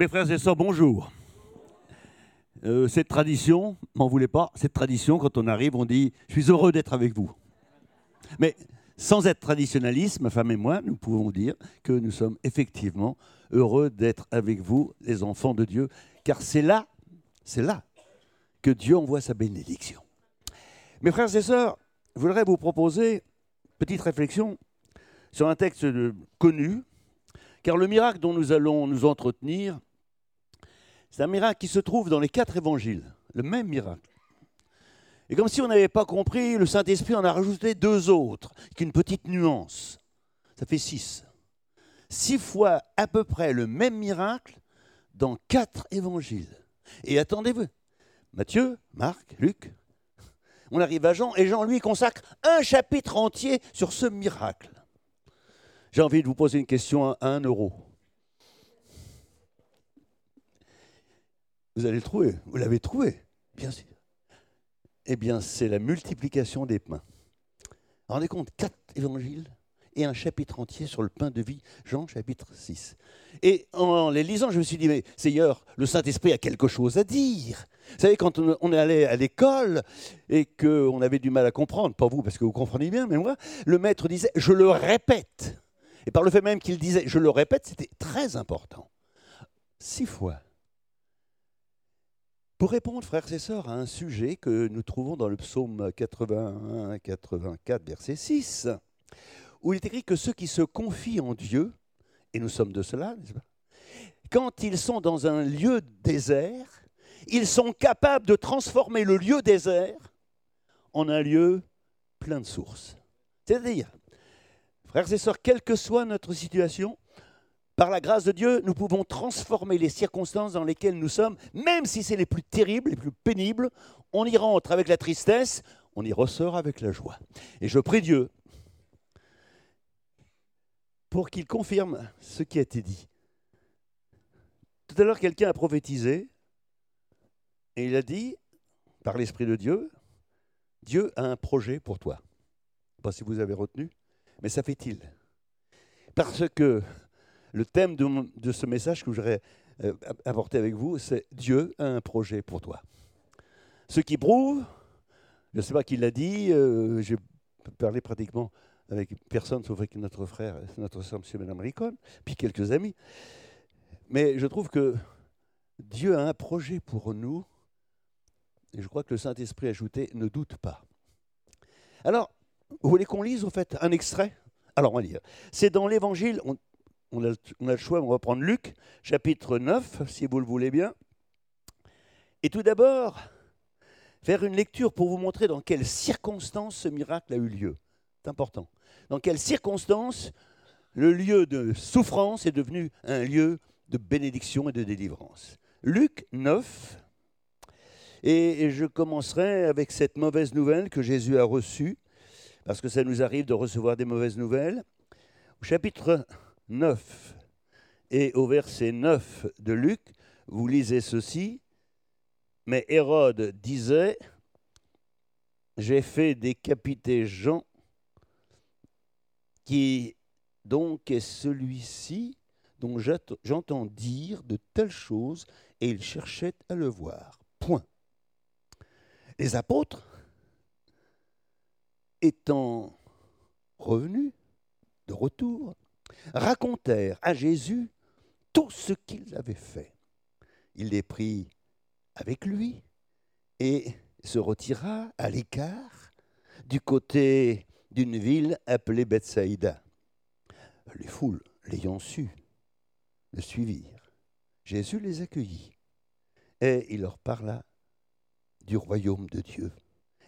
Mes frères et sœurs, bonjour. Euh, cette tradition, m'en voulez pas, cette tradition, quand on arrive, on dit Je suis heureux d'être avec vous. Mais sans être traditionnaliste, ma femme et moi, nous pouvons dire que nous sommes effectivement heureux d'être avec vous, les enfants de Dieu, car c'est là, c'est là que Dieu envoie sa bénédiction. Mes frères et sœurs, je voudrais vous proposer une petite réflexion sur un texte connu, car le miracle dont nous allons nous entretenir, c'est un miracle qui se trouve dans les quatre évangiles, le même miracle. Et comme si on n'avait pas compris, le Saint-Esprit en a rajouté deux autres, qu'une petite nuance. Ça fait six. Six fois à peu près le même miracle dans quatre évangiles. Et attendez-vous, Matthieu, Marc, Luc, on arrive à Jean, et Jean, lui, consacre un chapitre entier sur ce miracle. J'ai envie de vous poser une question à un euro. Vous allez le trouver, vous l'avez trouvé, bien sûr. Eh bien, c'est la multiplication des pains. Rendez compte, quatre évangiles et un chapitre entier sur le pain de vie, Jean chapitre 6. Et en les lisant, je me suis dit, mais Seigneur, le Saint-Esprit a quelque chose à dire. Vous savez, quand on allé à l'école et qu'on avait du mal à comprendre, pas vous parce que vous comprenez bien, mais moi, le maître disait, je le répète. Et par le fait même qu'il disait, je le répète, c'était très important. Six fois. Pour répondre, frères et sœurs, à un sujet que nous trouvons dans le psaume 81-84, verset 6, où il est écrit que ceux qui se confient en Dieu, et nous sommes de cela, quand ils sont dans un lieu désert, ils sont capables de transformer le lieu désert en un lieu plein de sources. C'est-à-dire, frères et sœurs, quelle que soit notre situation, par la grâce de Dieu, nous pouvons transformer les circonstances dans lesquelles nous sommes, même si c'est les plus terribles, les plus pénibles. On y rentre avec la tristesse, on y ressort avec la joie. Et je prie Dieu pour qu'il confirme ce qui a été dit. Tout à l'heure, quelqu'un a prophétisé et il a dit, par l'Esprit de Dieu, Dieu a un projet pour toi. Je ne sais pas si vous avez retenu, mais ça fait-il. Parce que le thème de, ce message que j'aurais euh, apporté avec vous, c'est Dieu a un projet pour toi. Ce qui prouve, je ne sais pas qui l'a dit, euh, j'ai parlé pratiquement avec personne sauf avec notre frère, notre soeur, M. et Mme Ricon, puis quelques amis. Mais je trouve que Dieu a un projet pour nous, et je crois que le Saint-Esprit ajouté ne doute pas. Alors, vous voulez qu'on lise, au fait, un extrait? Alors, on va lire. C'est dans l'Évangile, on a, le choix, on va prendre Luc, chapitre 9, si vous le voulez bien. Et tout d'abord, faire une lecture pour vous montrer dans quelles circonstances ce miracle a eu lieu. C'est important. Dans quelles circonstances le lieu de souffrance est devenu un lieu de bénédiction et de délivrance. Luc 9, et je commencerai avec cette mauvaise nouvelle que Jésus a reçue, parce que ça nous arrive de recevoir des mauvaises nouvelles. Au chapitre 9 et au verset 9 de Luc, vous lisez ceci. Mais Hérode disait, j'ai fait décapiter Jean, qui donc est celui-ci dont j'entends dire de telles choses, et il cherchait à le voir. Point. Les apôtres, étant revenus de retour, racontèrent à Jésus tout ce qu'il avait fait. Il les prit avec lui et se retira à l'écart du côté d'une ville appelée Bethsaïda. Les foules, l'ayant su, le suivirent. Jésus les accueillit et il leur parla du royaume de Dieu.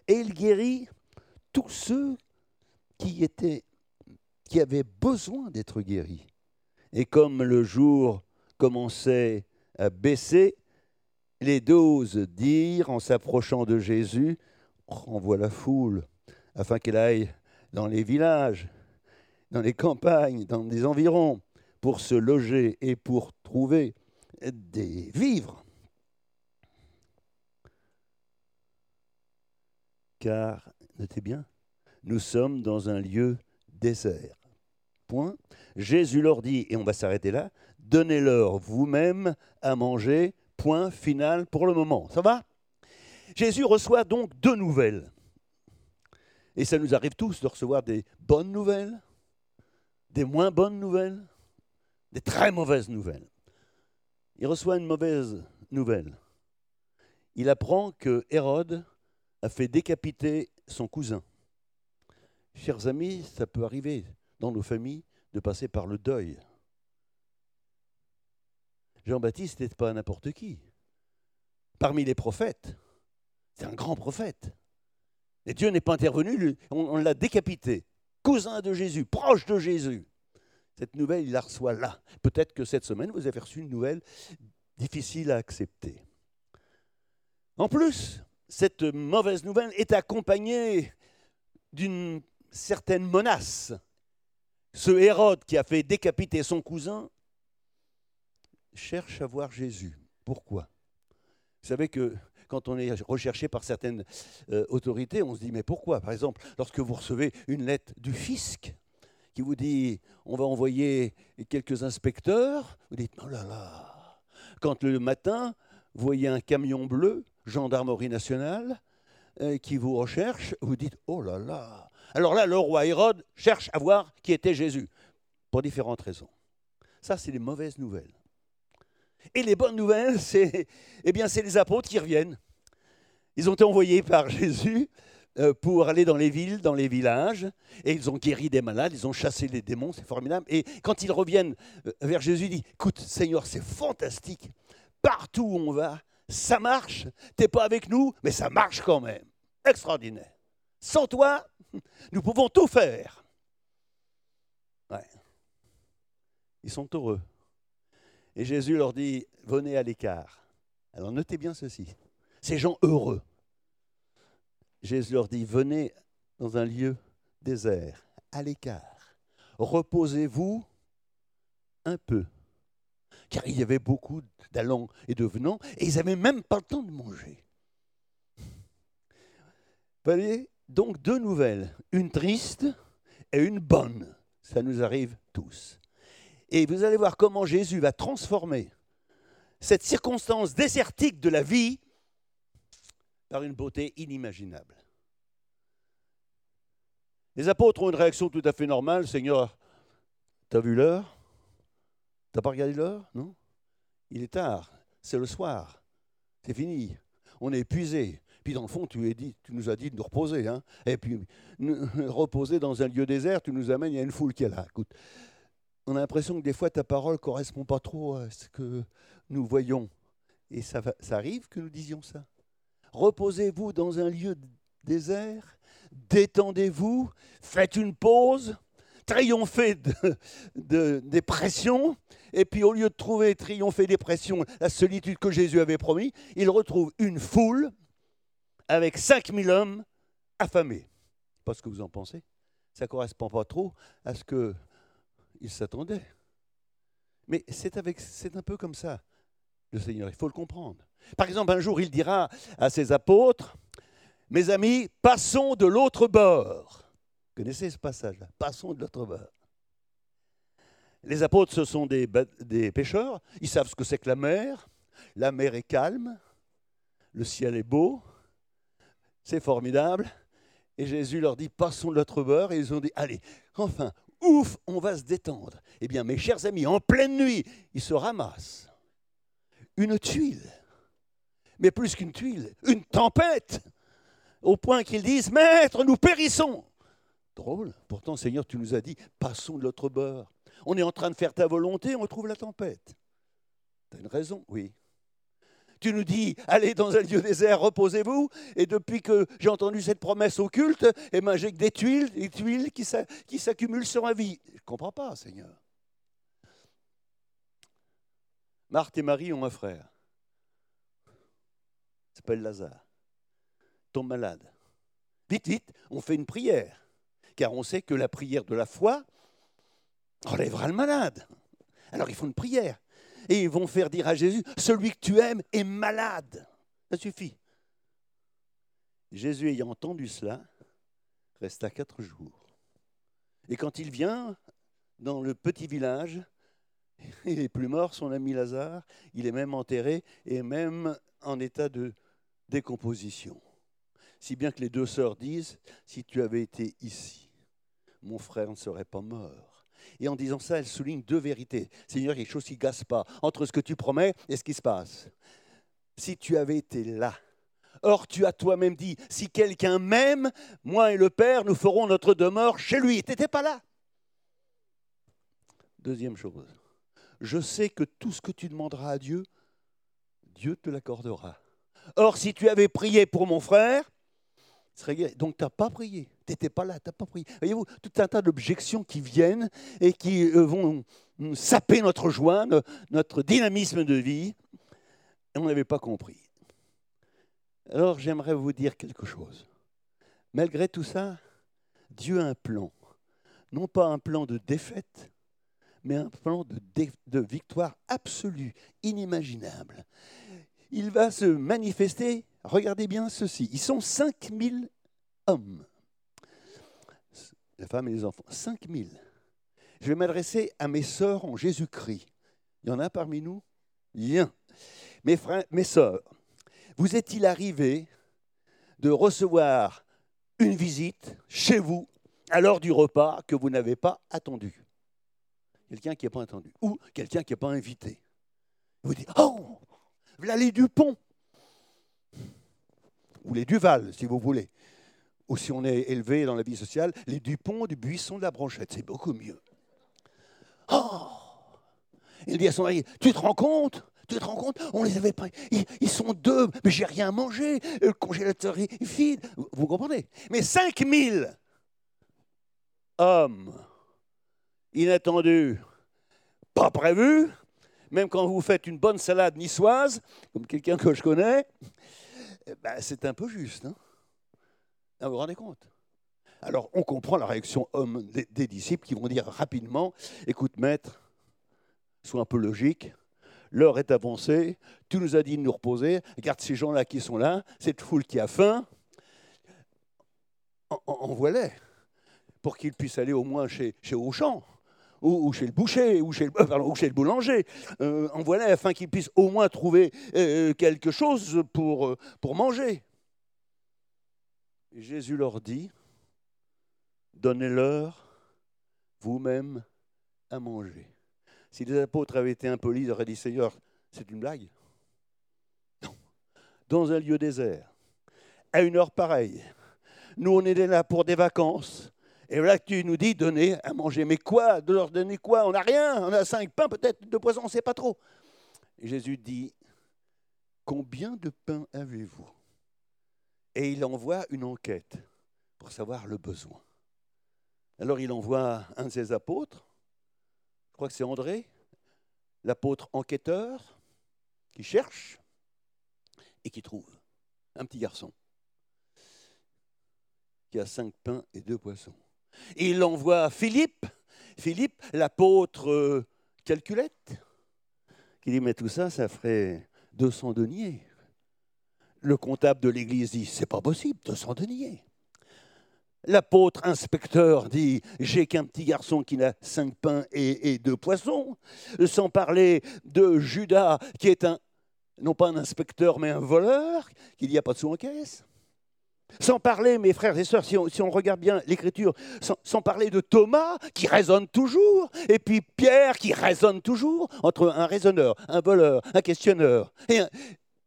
Et il guérit tous ceux qui étaient qui avait besoin d'être guéri. Et comme le jour commençait à baisser, les douze dirent en s'approchant de Jésus, renvoie la foule afin qu'elle aille dans les villages, dans les campagnes, dans les environs, pour se loger et pour trouver des vivres. Car, notez bien, nous sommes dans un lieu désert. Jésus leur dit, et on va s'arrêter là, donnez-leur vous-même à manger. Point final pour le moment. Ça va? Jésus reçoit donc deux nouvelles. Et ça nous arrive tous de recevoir des bonnes nouvelles, des moins bonnes nouvelles, des très mauvaises nouvelles. Il reçoit une mauvaise nouvelle. Il apprend que Hérode a fait décapiter son cousin. Chers amis, ça peut arriver dans nos familles de passer par le deuil. Jean-Baptiste n'était pas n'importe qui. Parmi les prophètes, c'est un grand prophète. Et Dieu n'est pas intervenu, on, l'a décapité. Cousin de Jésus, proche de Jésus. Cette nouvelle, il la reçoit là. Peut-être que cette semaine, vous avez reçu une nouvelle difficile à accepter. En plus, cette mauvaise nouvelle est accompagnée d'une certaine menace. Ce Hérode qui a fait décapiter son cousin cherche à voir Jésus. Pourquoi? Vous savez que quand on est recherché par certaines euh, autorités, on se dit mais pourquoi? Par exemple, lorsque vous recevez une lettre du fisc qui vous dit on va envoyer quelques inspecteurs, vous dites oh là là. Quand le matin, vous voyez un camion bleu, gendarmerie nationale, euh, qui vous recherche, vous dites oh là là. Alors là, le roi Hérode cherche à voir qui était Jésus, pour différentes raisons. Ça, c'est les mauvaises nouvelles. Et les bonnes nouvelles, c'est eh bien, c'est les apôtres qui reviennent. Ils ont été envoyés par Jésus euh, pour aller dans les villes, dans les villages, et ils ont guéri des malades, ils ont chassé les démons, c'est formidable. Et quand ils reviennent euh, vers Jésus, ils disent, écoute Seigneur, c'est fantastique, partout où on va, ça marche, t'es pas avec nous, mais ça marche quand même. Extraordinaire. Sans toi, nous pouvons tout faire. Ouais. Ils sont heureux. Et Jésus leur dit, venez à l'écart. Alors notez bien ceci. Ces gens heureux. Jésus leur dit, venez dans un lieu désert, à l'écart. Reposez-vous un peu. Car il y avait beaucoup d'allants et de venants, et ils n'avaient même pas le temps de manger. Vous voyez Donc deux nouvelles, une triste et une bonne. Ça nous arrive tous. Et vous allez voir comment Jésus va transformer cette circonstance désertique de la vie par une beauté inimaginable. Les apôtres ont une réaction tout à fait normale. Seigneur, t'as vu l'heure? T'as pas regardé l'heure? Non? Il est tard, c'est le soir, c'est fini, on est épuisé. Puis dans le fond, tu, nous as dit de nous reposer. Hein Et puis, reposer dans un lieu désert, tu nous amènes, il y a une foule qui est là. Écoute, on a l'impression que des fois ta parole ne correspond pas trop à ce que nous voyons. Et ça, ça arrive que nous disions ça. Reposez-vous dans un lieu désert, détendez-vous, faites une pause, triomphez de, des pressions, et puis au lieu de trouver triompher des pressions, la solitude que Jésus avait promis, il retrouve une foule avec 5000 hommes affamés. Pas ce que vous en pensez. Ça ne correspond pas trop à ce que il s'attendait. Mais c'est un peu comme ça, le Seigneur, il faut le comprendre. Par exemple, un jour, il dira à ses apôtres, mes amis, passons de l'autre bord. Vous connaissez ce passage-là Passons de l'autre bord. Les apôtres, ce sont des, des pêcheurs, ils savent ce que c'est que la mer. La mer est calme, le ciel est beau, c'est formidable. Et Jésus leur dit, passons de l'autre bord. Et ils ont dit, allez, enfin, ouf, on va se détendre. Eh bien, mes chers amis, en pleine nuit, ils se ramassent une tuile. Mais plus qu'une tuile, une tempête, au point qu'ils disent, Maître, nous périssons. Drôle, pourtant Seigneur, tu nous as dit, passons de l'autre bord. On est en train de faire ta volonté, on trouve la tempête. Tu as une raison, oui. Tu nous dis, allez dans un lieu désert, reposez-vous. Et depuis que j'ai entendu cette promesse occulte, eh ben, j'ai que des tuiles, des tuiles qui s'accumulent sur ma vie. Je ne comprends pas, Seigneur. Marthe et Marie ont un frère. Il s'appelle Lazare. Tombe malade. Vite, vite, on fait une prière. Car on sait que la prière de la foi enlèvera le malade. Alors ils font une prière et ils vont faire dire à Jésus, celui que tu aimes est malade. Ça suffit. Jésus ayant entendu cela, resta quatre jours. Et quand il vient dans le petit village, Il est plus mort, son ami Lazare. Il est même enterré et même en état de décomposition. Si bien que les deux sœurs disent, si tu avais été ici, mon frère ne serait pas mort. Et en disant ça, elles soulignent deux vérités. Seigneur, il y a quelque chose qui ne pas entre ce que tu promets et ce qui se passe. Si tu avais été là, Or, tu as toi-même dit, si quelqu'un m'aime, moi et le Père, nous ferons notre demeure chez lui. Tu n'étais pas là. Deuxième chose, je sais que tout ce que tu demanderas à Dieu, Dieu te l'accordera. Or, si tu avais prié pour mon frère, Donc, tu n'as pas prié. Tu n'étais pas là, tu n'as pas prié. Voyez-vous, tout un tas d'objections qui viennent et qui euh, vont saper notre joie, notre dynamisme de vie. Et on n'avait pas compris. Alors j'aimerais vous dire quelque chose. Malgré tout ça, Dieu a un plan. Non pas un plan de défaite, mais un plan de, de victoire absolue, inimaginable. Il va se manifester, regardez bien ceci, ils sont 5000 hommes, les femmes et les enfants, 5000. Je vais m'adresser à mes sœurs en Jésus-Christ. Il y en a parmi nous Bien. Mes frères, mes sœurs, vous est-il arrivé de recevoir une visite chez vous à l'heure du repas que vous n'avez pas attendu? Quelqu'un qui n'est pas attendu. Ou quelqu'un qui n'est pas invité. Vous dites Oh, les Dupont Ou les Duval, si vous voulez. Ou si on est élevé dans la vie sociale, les Dupont du buisson de la branchette. C'est beaucoup mieux. Oh Il dit à son mari Tu te rends compte? Tu te rends compte? On les avait pas. Ils, sont deux, mais j'ai rien mangé. Le congélateur est vide. Vous comprenez? Mais 5000 hommes inattendus, pas prévus, même quand vous faites une bonne salade niçoise, comme quelqu'un que je connais, eh ben, c'est un peu juste. Hein vous vous rendez compte? Alors, on comprend la réaction des, disciples qui vont dire rapidement Écoute, maître, sois un peu logique l'heure est avancée, tu nous as dit de nous reposer, regarde ces gens-là qui sont là, cette foule qui a faim, envoie-les pour qu'ils puissent aller au moins chez, chez Auchan. Ou, chez le boucher, ou chez le, euh, boulanger. Euh, envoie-les afin qu'ils puissent au moins trouver euh, quelque chose pour, pour manger. Jésus leur dit, donnez-leur vous-même à manger. Si les apôtres avaient été impolis, ils auraient dit Seigneur, c'est une blague. Non. Dans un lieu désert, à une heure pareille, nous on est là pour des vacances. Et là, tu nous dis donner à manger. Mais quoi? De leur donner quoi? On n'a rien. On a cinq pains, peut-être deux poissons, on ne sait pas trop. Jésus dit Combien de pains avez-vous? Et il envoie une enquête pour savoir le besoin. Alors il envoie un de ses apôtres je crois que c'est André, l'apôtre enquêteur, qui cherche et qui trouve un petit garçon qui a cinq pains et deux poissons. Il envoie Philippe, Philippe, l'apôtre euh, calculette, qui dit Mais tout ça, ça ferait 200 deniers. Le comptable de l'église dit C'est pas possible, 200 deniers. L'apôtre inspecteur dit J'ai qu'un petit garçon qui n'a cinq pains et, deux poissons. Sans parler de Judas, qui est un, non pas un inspecteur, mais un voleur, qu'il n'y a pas de sous en caisse. Sans parler, mes frères et sœurs, si on, regarde bien l'écriture, sans, parler de Thomas, qui raisonne toujours, et puis Pierre, qui raisonne toujours, entre un raisonneur, un voleur, un questionneur, et,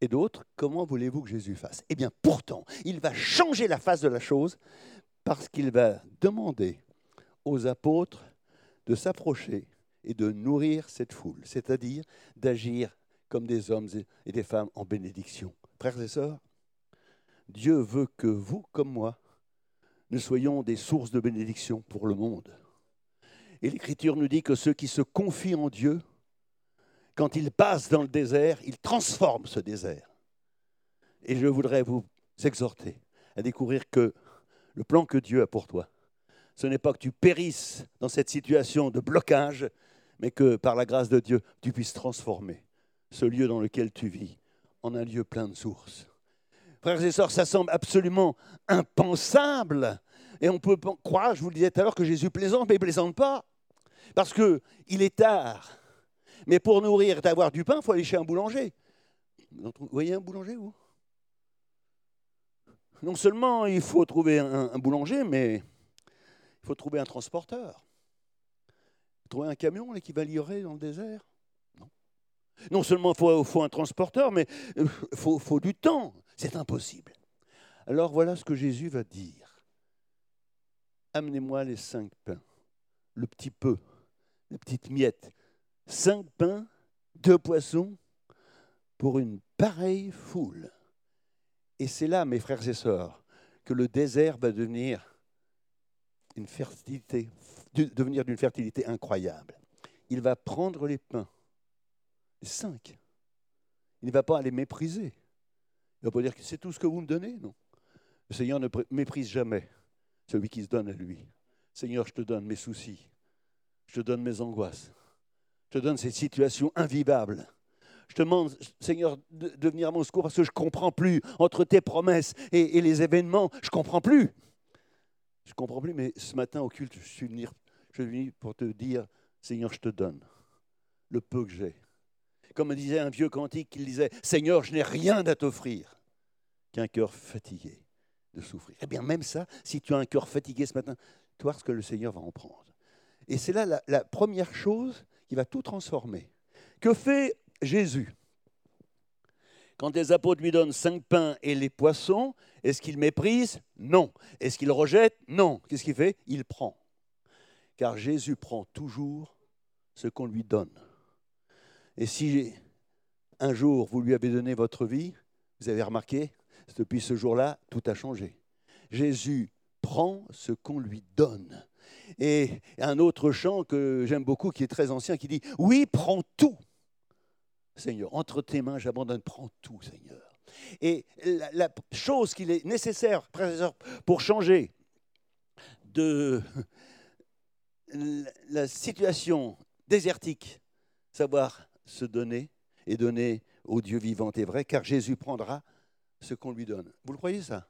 d'autres, comment voulez-vous que Jésus fasse? Eh bien, pourtant, il va changer la face de la chose parce qu'il va demander aux apôtres de s'approcher et de nourrir cette foule, c'est-à-dire d'agir comme des hommes et des femmes en bénédiction. Frères et sœurs, Dieu veut que vous, comme moi, nous soyons des sources de bénédiction pour le monde. Et l'Écriture nous dit que ceux qui se confient en Dieu, quand ils passent dans le désert, ils transforment ce désert. Et je voudrais vous exhorter à découvrir que le plan que Dieu a pour toi. Ce n'est pas que tu périsses dans cette situation de blocage, mais que par la grâce de Dieu, tu puisses transformer ce lieu dans lequel tu vis en un lieu plein de sources. Frères et sœurs, ça semble absolument impensable. Et on peut croire, je vous le disais tout à l'heure, que Jésus plaisante, mais il ne plaisante pas. Parce qu'il est tard. Mais pour nourrir, d'avoir du pain, il faut aller chez un boulanger. Vous voyez un boulanger, vous? Non seulement il faut trouver un, boulanger, mais il faut trouver un transporteur. Trouver un camion qui va dans le désert? Non. Non seulement il faut, un transporteur, mais il euh, faut, faut du temps. C'est impossible. Alors voilà ce que Jésus va dire. Amenez-moi les cinq pains, le petit peu, les petites miettes. Cinq pains, deux poissons pour une pareille foule. Et c'est là, mes frères et sœurs, que le désert va devenir une fertilité, d'une fertilité incroyable. Il va prendre les pains, cinq. Il ne va pas les mépriser. Il ne va pas dire que c'est tout ce que vous me donnez, non. Le Seigneur ne méprise jamais celui qui se donne à lui. Seigneur, je te donne mes soucis, je te donne mes angoisses, te donne ces situations invivables. Je te demande, Seigneur, de, venir à mon secours parce que je ne comprends plus entre tes promesses et, les événements. Je ne comprends plus. Je ne comprends plus, mais ce matin au culte, je suis, venu, je suis venu pour te dire, Seigneur, je te donne le peu que j'ai. Comme disait un vieux cantique, il disait, Seigneur, je n'ai rien à t'offrir qu'un cœur fatigué de souffrir. Eh bien, même ça, si tu as un cœur fatigué ce matin, tu vois ce que le Seigneur va en prendre. Et c'est là la, première chose qui va tout transformer. Que fait Jésus? Quand les apôtres lui donnent cinq pains et les poissons, est-ce qu'il méprise? Non. Est-ce qu'il rejette? Non. Qu'est-ce qu'il fait? Il prend. Car Jésus prend toujours ce qu'on lui donne. Et si un jour vous lui avez donné votre vie, vous avez remarqué, depuis ce jour-là, tout a changé. Jésus prend ce qu'on lui donne. Et un autre chant que j'aime beaucoup, qui est très ancien, qui dit Oui, prends tout, Seigneur. Entre tes mains, j'abandonne, prends tout, Seigneur. Et la, chose qu'il est nécessaire, pour changer de la situation désertique, savoir se donner et donner au Dieu vivant et vrai, car Jésus prendra ce qu'on lui donne. Vous le croyez ça?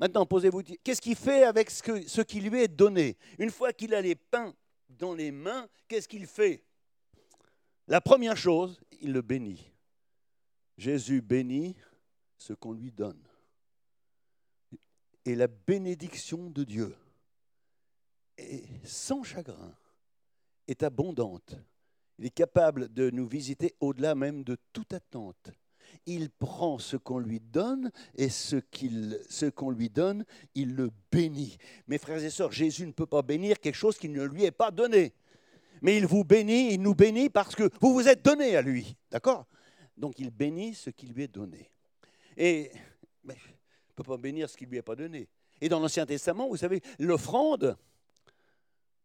Maintenant, posez-vous, qu'est-ce qu'il fait avec ce, qui lui est donné? Une fois qu'il a les pains dans les mains, qu'est-ce qu'il fait? La première chose, il le bénit. Jésus bénit ce qu'on lui donne. Et la bénédiction de Dieu est sans chagrin, est abondante. Il est capable de nous visiter au-delà même de toute attente il prend ce qu'on lui donne et ce qu'on lui donne, il le bénit. Mes frères et sœurs, Jésus ne peut pas bénir quelque chose qui ne lui est pas donné. Mais il vous bénit, il nous bénit parce que vous vous êtes donné à lui. D'accord? Donc il bénit ce qui lui est donné. Et il ne peut pas bénir ce qui ne lui est pas donné. Et dans l'Ancien Testament, vous savez, l'offrande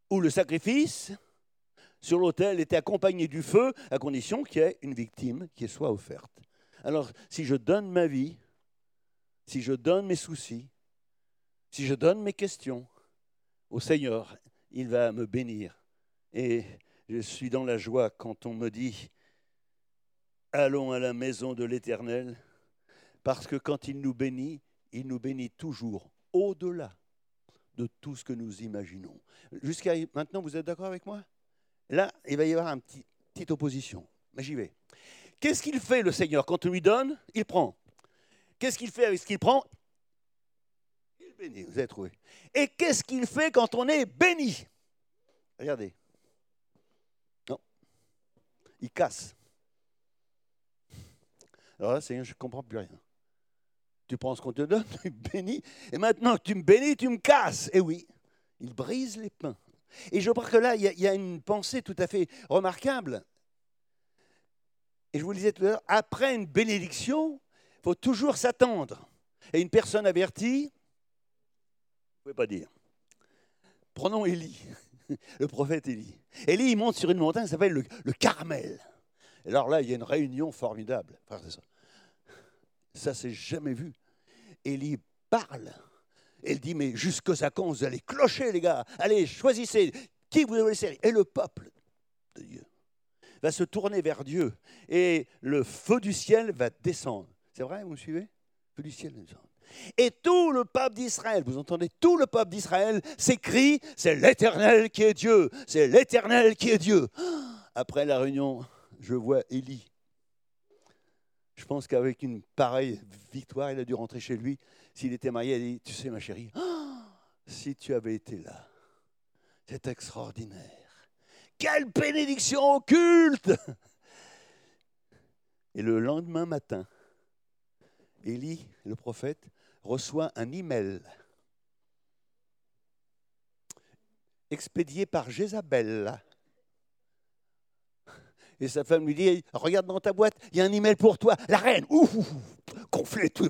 ou le sacrifice sur l'autel était accompagné du feu à condition qu'il y ait une victime qui soit offerte. Alors, si je donne ma vie, si je donne mes soucis, si je donne mes questions au Seigneur, il va me bénir. Et je suis dans la joie quand on me dit, allons à la maison de l'Éternel, parce que quand il nous bénit, il nous bénit toujours, au-delà de tout ce que nous imaginons. Jusqu'à maintenant, vous êtes d'accord avec moi? Là, il va y avoir une petite opposition. Mais j'y vais. Qu'est-ce qu'il fait le Seigneur? Quand on lui donne, il prend. Qu'est-ce qu'il fait avec ce qu'il prend? Il bénit, vous avez trouvé. Et qu'est-ce qu'il fait quand on est béni? Regardez. Non. Il casse. Alors là, Seigneur, je ne comprends plus rien. Tu prends ce qu'on te donne, tu bénis, et maintenant tu me bénis, tu me casses. Et oui, il brise les pains. Et je crois que là, il y, a une pensée tout à fait remarquable. Et je vous le disais tout à l'heure, après une bénédiction, il faut toujours s'attendre. Et une personne avertie, vous ne pouvez pas dire. Prenons Élie, le prophète Élie. Élie, il monte sur une montagne qui s'appelle le, Carmel. Et alors là, il y a une réunion formidable. Ça, ça c'est jamais vu. Élie parle. Elle dit, mais jusque ça quand vous allez clocher, les gars. Allez, choisissez qui vous voulez laisser. Et le peuple de Dieu va se tourner vers Dieu et le feu du ciel va descendre. C'est vrai, vous me suivez? Le feu du ciel descend. Et tout le peuple d'Israël, vous entendez, tout le peuple d'Israël s'écrie, c'est l'Éternel qui est Dieu, c'est l'Éternel qui est Dieu. Après la réunion je vois Élie. Je pense qu'avec une pareille victoire, il a dû rentrer chez lui. S'il était marié, il a dit, tu sais ma chérie, si tu avais été là, c'est extraordinaire. Quelle bénédiction occulte Et le lendemain matin, Élie, le prophète, reçoit un email expédié par Jézabel. Et sa femme lui dit Regarde dans ta boîte, il y a un email pour toi. La reine, ouf, gonflé, tout,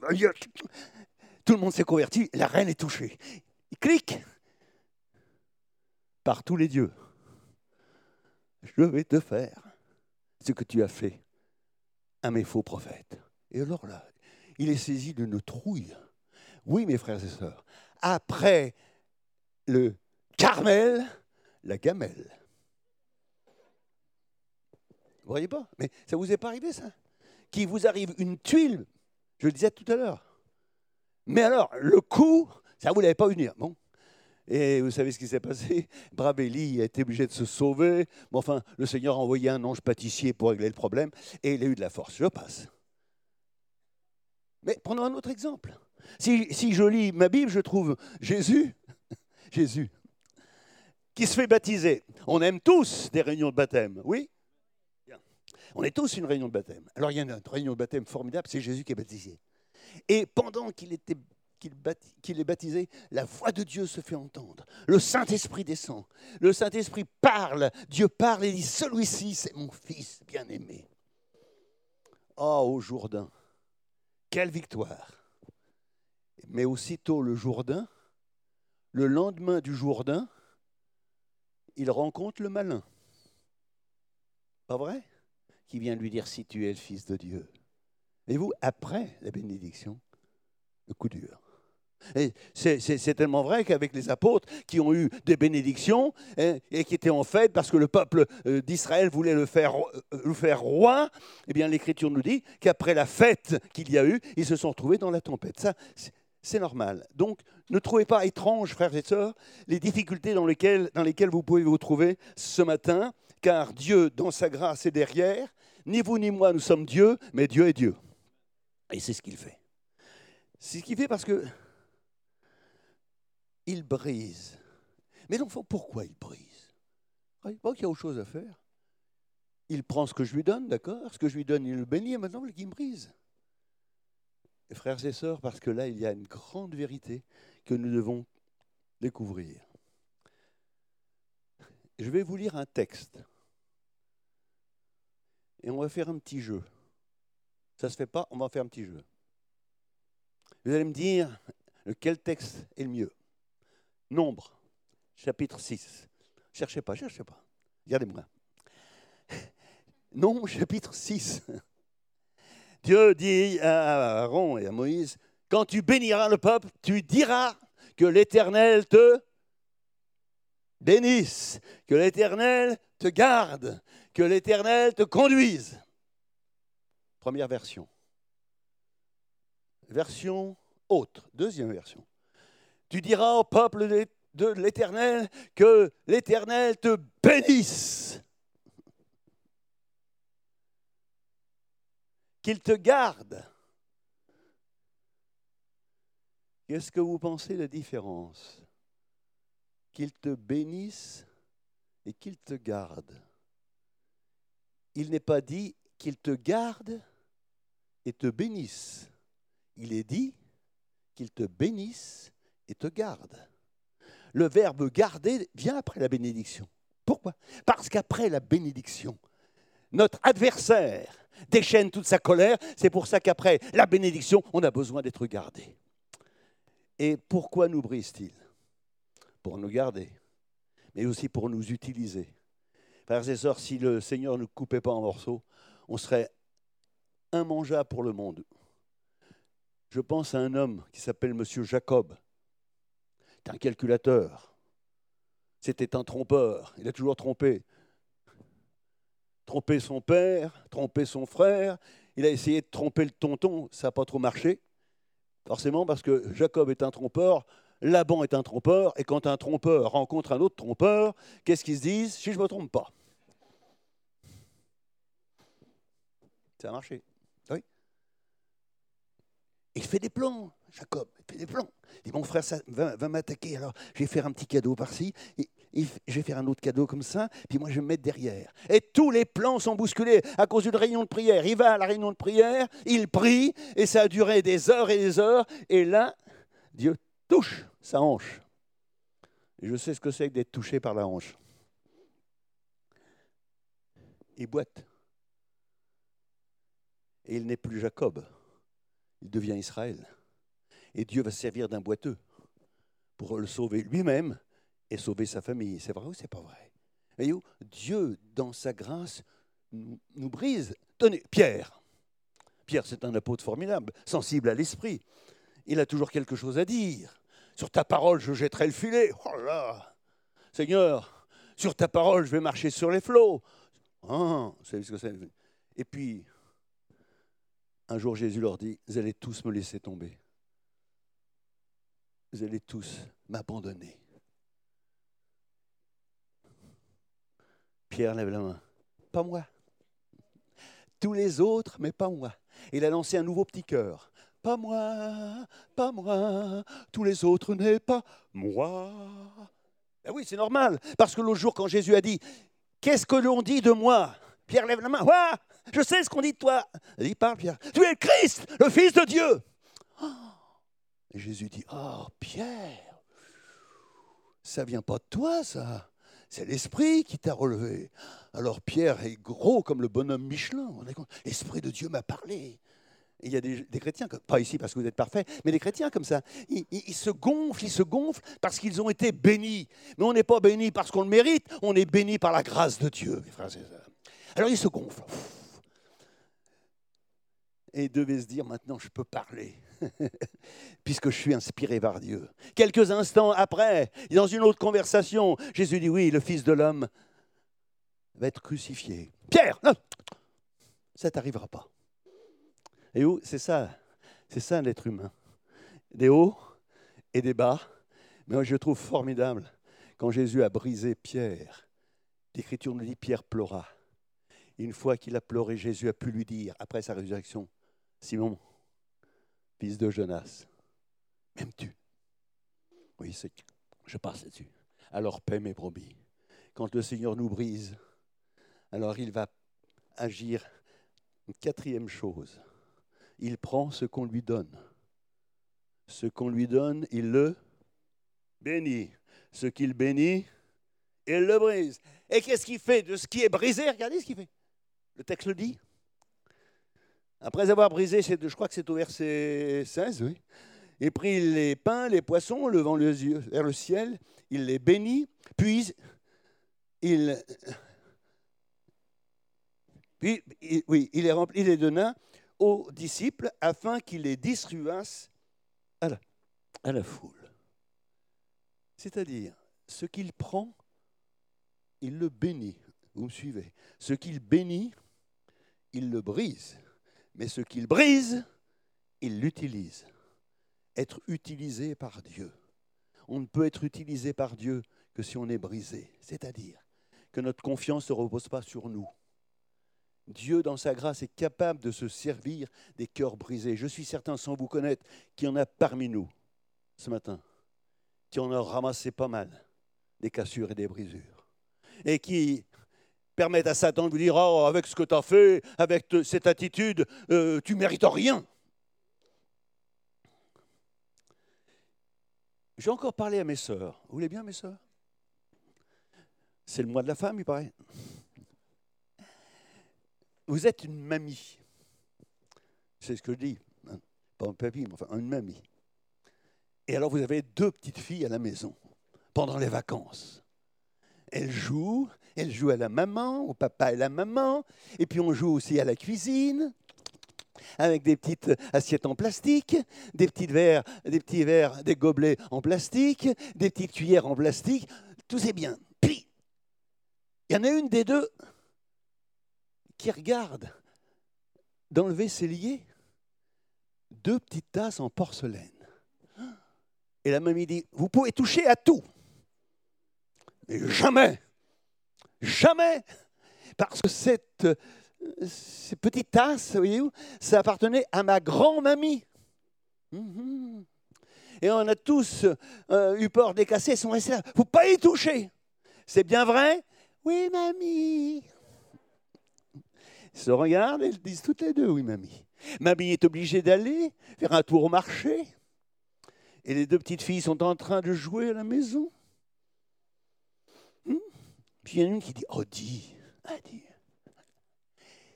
tout le monde s'est converti, la reine est touchée. Il clique par tous les dieux. Je vais te faire ce que tu as fait à mes faux prophètes. Et alors là, il est saisi d'une trouille. Oui, mes frères et sœurs, après le Carmel, la gamelle. Vous voyez pas? Mais ça vous est pas arrivé, ça? Qu'il vous arrive une tuile, je le disais tout à l'heure. Mais alors, le coup, ça, vous l'avez pas venir. Bon. Et vous savez ce qui s'est passé? Brabelli a été obligé de se sauver. Mais enfin, le Seigneur a envoyé un ange pâtissier pour régler le problème et il a eu de la force. Je passe. Mais prenons un autre exemple. Si, je lis ma Bible, je trouve Jésus, Jésus, qui se fait baptiser. On aime tous des réunions de baptême, oui? On est tous une réunion de baptême. Alors il y a une réunion de baptême formidable, c'est Jésus qui est baptisé. Et pendant qu'il était qu'il est baptisé, la voix de Dieu se fait entendre. Le Saint-Esprit descend. Le Saint-Esprit parle. Dieu parle et dit, celui-ci, c'est mon fils bien-aimé. Oh, au Jourdain, quelle victoire. Mais aussitôt le Jourdain, le lendemain du Jourdain, il rencontre le malin. Pas vrai? Qui vient lui dire si tu es le Fils de Dieu. Et vous, après la bénédiction, le coup dur. C'est tellement vrai qu'avec les apôtres qui ont eu des bénédictions hein, et qui étaient en fait parce que le peuple euh, d'Israël voulait le faire, euh, le faire roi, eh bien l'Écriture nous dit qu'après la fête qu'il y a eu, ils se sont retrouvés dans la tempête. Ça, c'est normal. Donc, ne trouvez pas étrange, frères et sœurs, les difficultés dans lesquelles, dans lesquelles vous pouvez vous trouver ce matin, car Dieu, dans sa grâce, est derrière. Ni vous ni moi, nous sommes Dieu, mais Dieu est Dieu. Et c'est ce qu'il fait. C'est ce qu'il fait parce que il brise. Mais donc, pourquoi il brise? Il qu'il y a autre chose à faire. Il prend ce que je lui donne, d'accord? Ce que je lui donne, il le bénit, et maintenant, il me brise. frères et sœurs, parce que là, il y a une grande vérité que nous devons découvrir. Je vais vous lire un texte. Et on va faire un petit jeu. Ça ne se fait pas, on va faire un petit jeu. Vous allez me dire lequel texte est le mieux? Nombre, chapitre 6. Cherchez pas, cherchez pas. Regardez-moi. Nombre, chapitre 6. Dieu dit à Aaron et à Moïse, quand tu béniras le peuple, tu diras que l'Éternel te bénisse, que l'Éternel te garde, que l'Éternel te conduise. Première version. Version autre, deuxième version. Tu diras au peuple de l'Éternel que l'Éternel te bénisse. Qu'il te garde. Qu'est-ce que vous pensez la différence? Qu'il te bénisse et qu'il te garde. Il n'est pas dit qu'il te garde et te bénisse. Il est dit qu'il te bénisse et te garde. Le verbe garder vient après la bénédiction. Pourquoi? Parce qu'après la bénédiction, notre adversaire déchaîne toute sa colère. C'est pour ça qu'après la bénédiction, on a besoin d'être gardé. Et pourquoi nous brise-t-il? Pour nous garder, mais aussi pour nous utiliser. Frères et sœurs, si le Seigneur ne nous coupait pas en morceaux, on serait immangeable pour le monde. Je pense à un homme qui s'appelle Monsieur Jacob, un calculateur. C'était un trompeur. Il a toujours trompé. Trompé son père, trompé son frère. Il a essayé de tromper le tonton. Ça n'a pas trop marché. Forcément, parce que Jacob est un trompeur, Laban est un trompeur. Et quand un trompeur rencontre un autre trompeur, qu'est-ce qu'ils se disent? Si je ne me trompe pas. Ça a marché. Oui. Il fait des plans, Jacob, il fait des plans. Il dit, mon frère ça va, m'attaquer, alors je vais faire un petit cadeau par-ci, je vais faire un autre cadeau comme ça, puis moi je vais me mettre derrière. Et tous les plans sont bousculés à cause d'une réunion de prière. Il va à la réunion de prière, il prie, et ça a duré des heures et des heures, et là, Dieu touche sa hanche. Et je sais ce que c'est que d'être touché par la hanche. Il boite. Et il n'est plus Jacob, il devient Israël. Et Dieu va se servir d'un boiteux pour le sauver lui-même et sauver sa famille. C'est vrai ou c'est pas vrai? Voyez-vous, Dieu, dans sa grâce, nous, brise. Tenez, Pierre. Pierre, c'est un apôtre formidable, sensible à l'esprit. Il a toujours quelque chose à dire. Sur ta parole, je jetterai le filet. Oh là Seigneur, sur ta parole, je vais marcher sur les flots. Ah, vous savez ce que Et puis, un jour, Jésus leur dit, vous allez tous me laisser tomber. Vous allez tous m'abandonner. Pierre lève la main. Pas moi. Tous les autres, mais pas moi. Il a lancé un nouveau petit cœur. Pas moi, pas moi, tous les autres n'est pas moi. Ben oui, c'est normal, parce que l'autre jour, quand Jésus a dit Qu'est-ce que l'on dit de moi? Pierre lève la main. Ouais, je sais ce qu'on dit de toi. Il parle, Pierre. Tu es le Christ, le Fils de Dieu. Et Jésus dit Oh, Pierre, ça vient pas de toi, ça. C'est l'Esprit qui t'a relevé. Alors Pierre est gros comme le bonhomme Michelin. L'Esprit de Dieu m'a parlé. Il y a des, chrétiens, pas ici parce que vous êtes parfaits, mais des chrétiens comme ça, ils, se gonflent, ils se gonflent parce qu'ils ont été bénis. Mais on n'est pas bénis parce qu'on le mérite, on est bénis par la grâce de Dieu, mes frères. Alors ils se gonflent. Et ils devaient se dire, maintenant je peux parler, puisque je suis inspiré par Dieu. Quelques instants après, dans une autre conversation, Jésus dit, oui, le Fils de l'homme va être crucifié. Pierre, non, ça t'arrivera pas. Et où C'est ça, c'est ça l'être humain. Des hauts et des bas. Mais moi, je trouve formidable quand Jésus a brisé Pierre. L'Écriture nous dit Pierre pleura. Une fois qu'il a pleuré, Jésus a pu lui dire, après sa résurrection, Simon, fils de Jonas, m'aimes-tu? Oui, je passe là-dessus. Alors paie mes brebis. Quand le Seigneur nous brise, alors il va agir quatrième chose il prend ce qu'on lui donne. Ce qu'on lui donne, il le bénit. Ce qu'il bénit, il le brise. Et qu'est-ce qu'il fait de ce qui est brisé? Regardez ce qu'il fait. Le texte le dit. Après avoir brisé, je crois que c'est au verset 16, oui. Il prit les pains, les poissons, levant les yeux vers le ciel, il les bénit, puis il, puis, oui, il les remplit, les donna, aux disciples afin qu'ils les distribuassent à la, à la foule. C'est-à-dire, ce qu'il prend, il le bénit. Vous me suivez Ce qu'il bénit, il le brise. Mais ce qu'il brise, il l'utilise. Être utilisé par Dieu. On ne peut être utilisé par Dieu que si on est brisé. C'est-à-dire que notre confiance ne repose pas sur nous. Dieu, dans sa grâce, est capable de se servir des cœurs brisés. Je suis certain, sans vous connaître, qu'il y en a parmi nous ce matin, qui en a ramassé pas mal, des cassures et des brisures, et qui permettent à Satan de vous dire, oh, avec ce que tu as fait, avec cette attitude, euh, tu mérites rien. J'ai encore parlé à mes sœurs. Vous voulez bien, mes sœurs? C'est le mois de la femme, il paraît vous êtes une mamie. C'est ce que je dis. Hein. Pas un papy, mais enfin une mamie. Et alors vous avez deux petites filles à la maison pendant les vacances. Elles jouent, elles jouent à la maman, au papa et la maman, et puis on joue aussi à la cuisine avec des petites assiettes en plastique, des petits verres, des petits verres, des gobelets en plastique, des petites cuillères en plastique. Tout c'est bien. Puis, il y en a une des deux qui regarde dans le vaisselier deux petites tasses en porcelaine. Et la mamie dit, vous pouvez toucher à tout. Mais jamais, jamais, parce que cette ces petites tasses, voyez-vous, ça appartenait à ma grand-mamie. Mhm. Et on a tous euh, eu peur des casser, ils sont restés là. Il ne faut pas y toucher. C'est bien vrai? Oui, mamie. Ils se regardent et ils disent toutes les deux, oui, mamie. Mamie est obligée d'aller faire un tour au marché. Et les deux petites filles sont en train de jouer à la maison. Hmm? Il y en a une qui dit, oh ah, dis,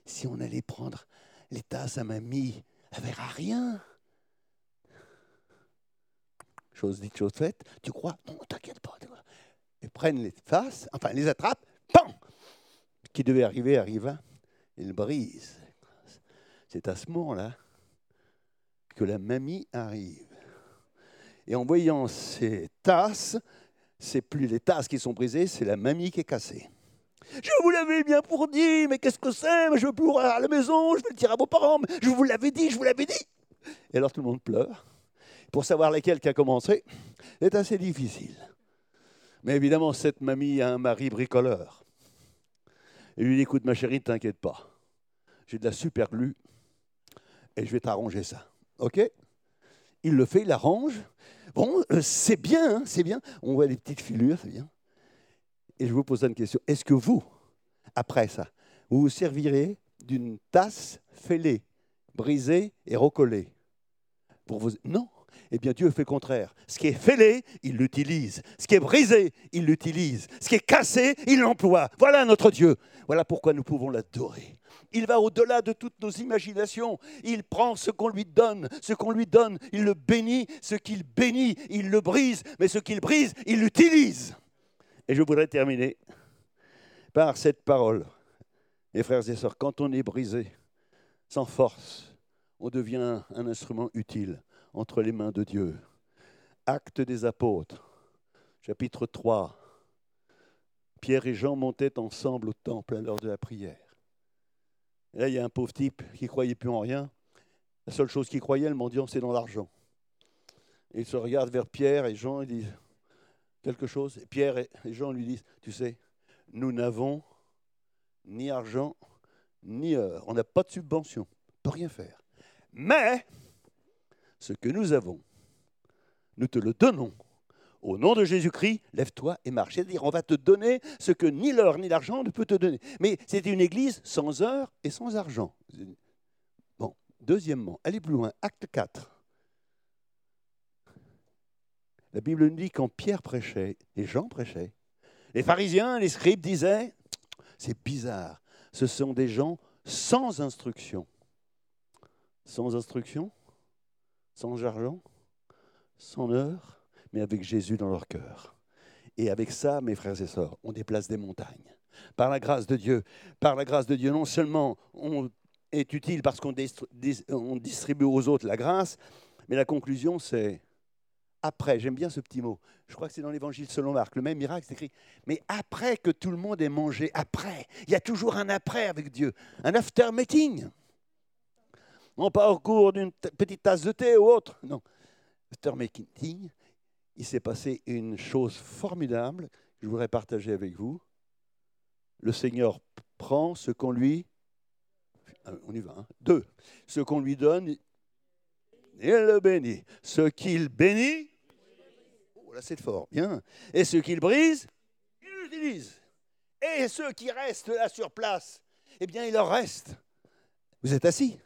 si on allait prendre les tasses à mamie, elle verra rien. Chose dite, chose faite. Tu crois? Non, t'inquiète pas. Ils prennent les tasses, enfin les attrapent, Ce qui devait arriver arriva, ils brisent. C'est à ce moment-là que la mamie arrive. Et en voyant ces tasses, c'est plus les tasses qui sont brisées, c'est la mamie qui est cassée. Je vous l'avais bien pour dire, mais qu'est-ce que c'est? Je veux plus à la maison, je vais le dire à vos parents, je vous l'avais dit, je vous l'avais dit. Et alors tout le monde pleure. Pour savoir laquelle qui a commencé, c'est assez difficile. Mais évidemment, cette mamie a un mari bricoleur. Et lui dit, écoute ma chérie, ne t'inquiète pas. J'ai de la super glue et je vais t'arranger ça. OK? Il le fait, il arrange. Bon, euh, c'est bien, hein, c'est bien. On voit les petites filures, c'est bien. Et je vous pose une question. Est-ce que vous, après ça, vous vous servirez d'une tasse fêlée, brisée et recollée pour. Non. Eh bien, Dieu fait le contraire. Ce qui est fêlé, il l'utilise. Ce qui est brisé, il l'utilise. Ce qui est cassé, il l'emploie. Voilà notre Dieu. Voilà pourquoi nous pouvons l'adorer. Il va au-delà de toutes nos imaginations. Il prend ce qu'on lui donne. Ce qu'on lui donne, il le bénit. Ce qu'il bénit, il le brise. Mais ce qu'il brise, il l'utilise. Et je voudrais terminer par cette parole. Mes frères et sœurs, quand on est brisé, sans force, on devient un instrument utile entre les mains de Dieu. Acte des apôtres, chapitre 3. Pierre et Jean montaient ensemble au temple à l'heure de la prière. là, il y a un pauvre type qui ne croyait plus en rien. La seule chose qu'il croyait, le mendiant, c'est dans l'argent. il se regarde vers Pierre et Jean et dit quelque chose. Et Pierre et Jean lui disent, tu sais, nous n'avons ni argent, ni heure. On n'a pas de subvention. On peut rien faire. Mais ce que nous avons, nous te le donnons. Au nom de Jésus-Christ, lève-toi et marche. C'est-à-dire, on va te donner ce que ni l'heure ni l'argent ne peut te donner. Mais c'est une église sans heure et sans argent. Bon, deuxièmement, allez plus loin, acte 4. La Bible nous dit quand Pierre prêchait et Jean prêchait, les pharisiens, les scribes disaient, c'est bizarre, ce sont des gens sans instruction. Sans instruction sans argent, sans heure, mais avec Jésus dans leur cœur. Et avec ça, mes frères et sœurs, on déplace des montagnes. Par la grâce de Dieu, par la grâce de Dieu, non seulement on est utile parce qu'on distribue aux autres la grâce, mais la conclusion, c'est après. J'aime bien ce petit mot. Je crois que c'est dans l'évangile selon Marc. Le même miracle, c'est écrit. Mais après que tout le monde ait mangé, après, il y a toujours un après avec Dieu, un after meeting. Non pas au cours d'une petite tasse de thé ou autre. Non. After meeting, il s'est passé une chose formidable que je voudrais partager avec vous. Le Seigneur prend ce qu'on lui... Ah, on y va. Hein. Deux. Ce qu'on lui donne, il le bénit. Ce qu'il bénit, oh là c'est fort, bien. Et ce qu'il brise, il l'utilise. Et ceux qui restent là sur place, eh bien il leur reste. Vous êtes assis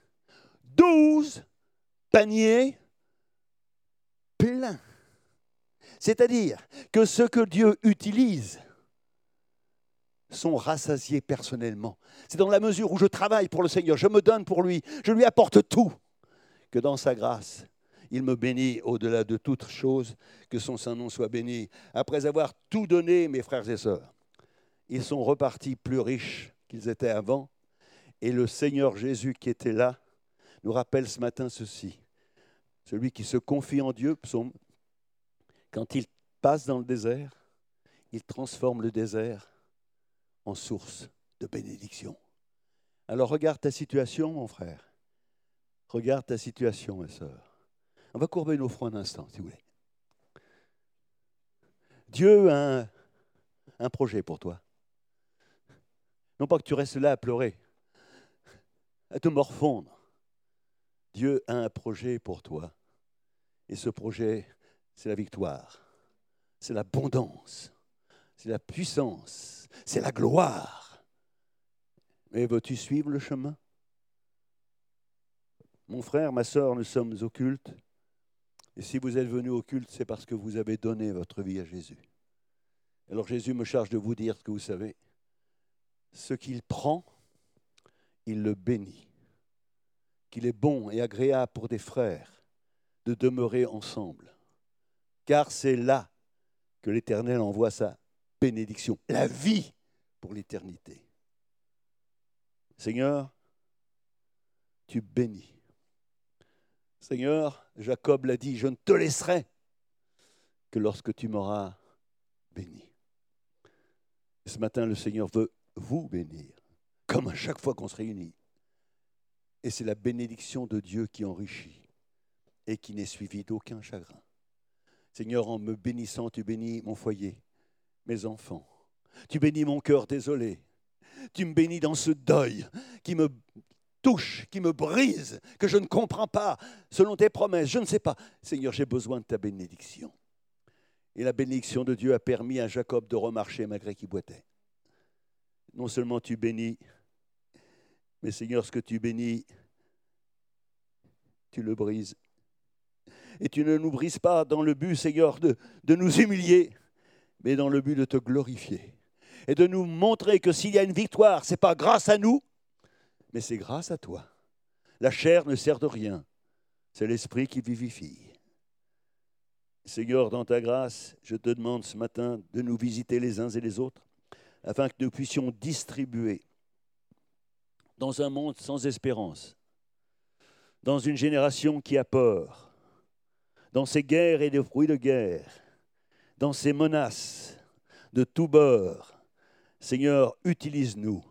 douze paniers pleins. C'est-à-dire que ce que Dieu utilise sont rassasiés personnellement. C'est dans la mesure où je travaille pour le Seigneur, je me donne pour lui, je lui apporte tout, que dans sa grâce, il me bénit au-delà de toute chose, que son Saint-Nom soit béni. Après avoir tout donné, mes frères et sœurs, ils sont repartis plus riches qu'ils étaient avant, et le Seigneur Jésus qui était là nous rappelle ce matin ceci. Celui qui se confie en Dieu, quand il passe dans le désert, il transforme le désert en source de bénédiction. Alors regarde ta situation, mon frère. Regarde ta situation, ma soeur. On va courber nos fronts un instant, si vous voulez. Dieu a un projet pour toi. Non pas que tu restes là à pleurer, à te morfondre. Dieu a un projet pour toi. Et ce projet, c'est la victoire, c'est l'abondance, c'est la puissance, c'est la gloire. Mais veux-tu suivre le chemin? Mon frère, ma soeur, nous sommes au culte. Et si vous êtes venu au culte, c'est parce que vous avez donné votre vie à Jésus. Alors Jésus me charge de vous dire ce que vous savez. Ce qu'il prend, il le bénit. Qu'il est bon et agréable pour des frères de demeurer ensemble. Car c'est là que l'Éternel envoie sa bénédiction, la vie pour l'éternité. Seigneur, tu bénis. Seigneur, Jacob l'a dit, je ne te laisserai que lorsque tu m'auras béni. Ce matin, le Seigneur veut vous bénir, comme à chaque fois qu'on se réunit. Et c'est la bénédiction de Dieu qui enrichit et qui n'est suivie d'aucun chagrin. Seigneur, en me bénissant, tu bénis mon foyer, mes enfants. Tu bénis mon cœur désolé. Tu me bénis dans ce deuil qui me touche, qui me brise, que je ne comprends pas, selon tes promesses. Je ne sais pas. Seigneur, j'ai besoin de ta bénédiction. Et la bénédiction de Dieu a permis à Jacob de remarcher malgré qu'il boitait. Non seulement tu bénis, mais Seigneur, ce que tu bénis, tu le brises. Et tu ne nous brises pas dans le but, Seigneur, de, nous humilier, mais dans le but de te glorifier. Et de nous montrer que s'il y a une victoire, ce n'est pas grâce à nous, mais c'est grâce à toi. La chair ne sert de rien, c'est l'esprit qui vivifie. Seigneur, dans ta grâce, je te demande ce matin de nous visiter les uns et les autres, afin que nous puissions distribuer dans un monde sans espérance, dans une génération qui a peur, dans ces guerres et des fruits de guerre, dans ces menaces de tous bords. Seigneur, utilise-nous,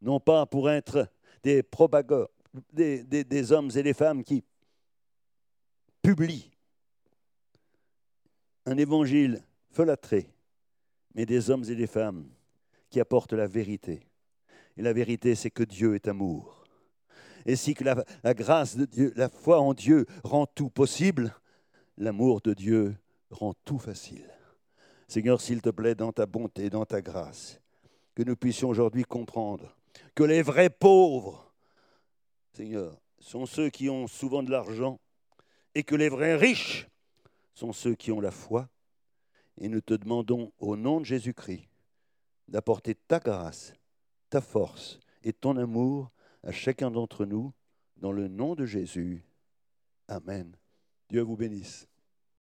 non pas pour être des propageurs, des, des hommes et des femmes qui publient un évangile folâtré, mais des hommes et des femmes qui apportent la vérité. Et la vérité, c'est que Dieu est amour. Et si la, la, grâce de Dieu, la foi en Dieu rend tout possible, l'amour de Dieu rend tout facile. Seigneur, s'il te plaît, dans ta bonté, dans ta grâce, que nous puissions aujourd'hui comprendre que les vrais pauvres, Seigneur, sont ceux qui ont souvent de l'argent et que les vrais riches sont ceux qui ont la foi. Et nous te demandons au nom de Jésus-Christ d'apporter ta grâce, ta force et ton amour à chacun d'entre nous dans le nom de Jésus. Amen. Dieu vous bénisse.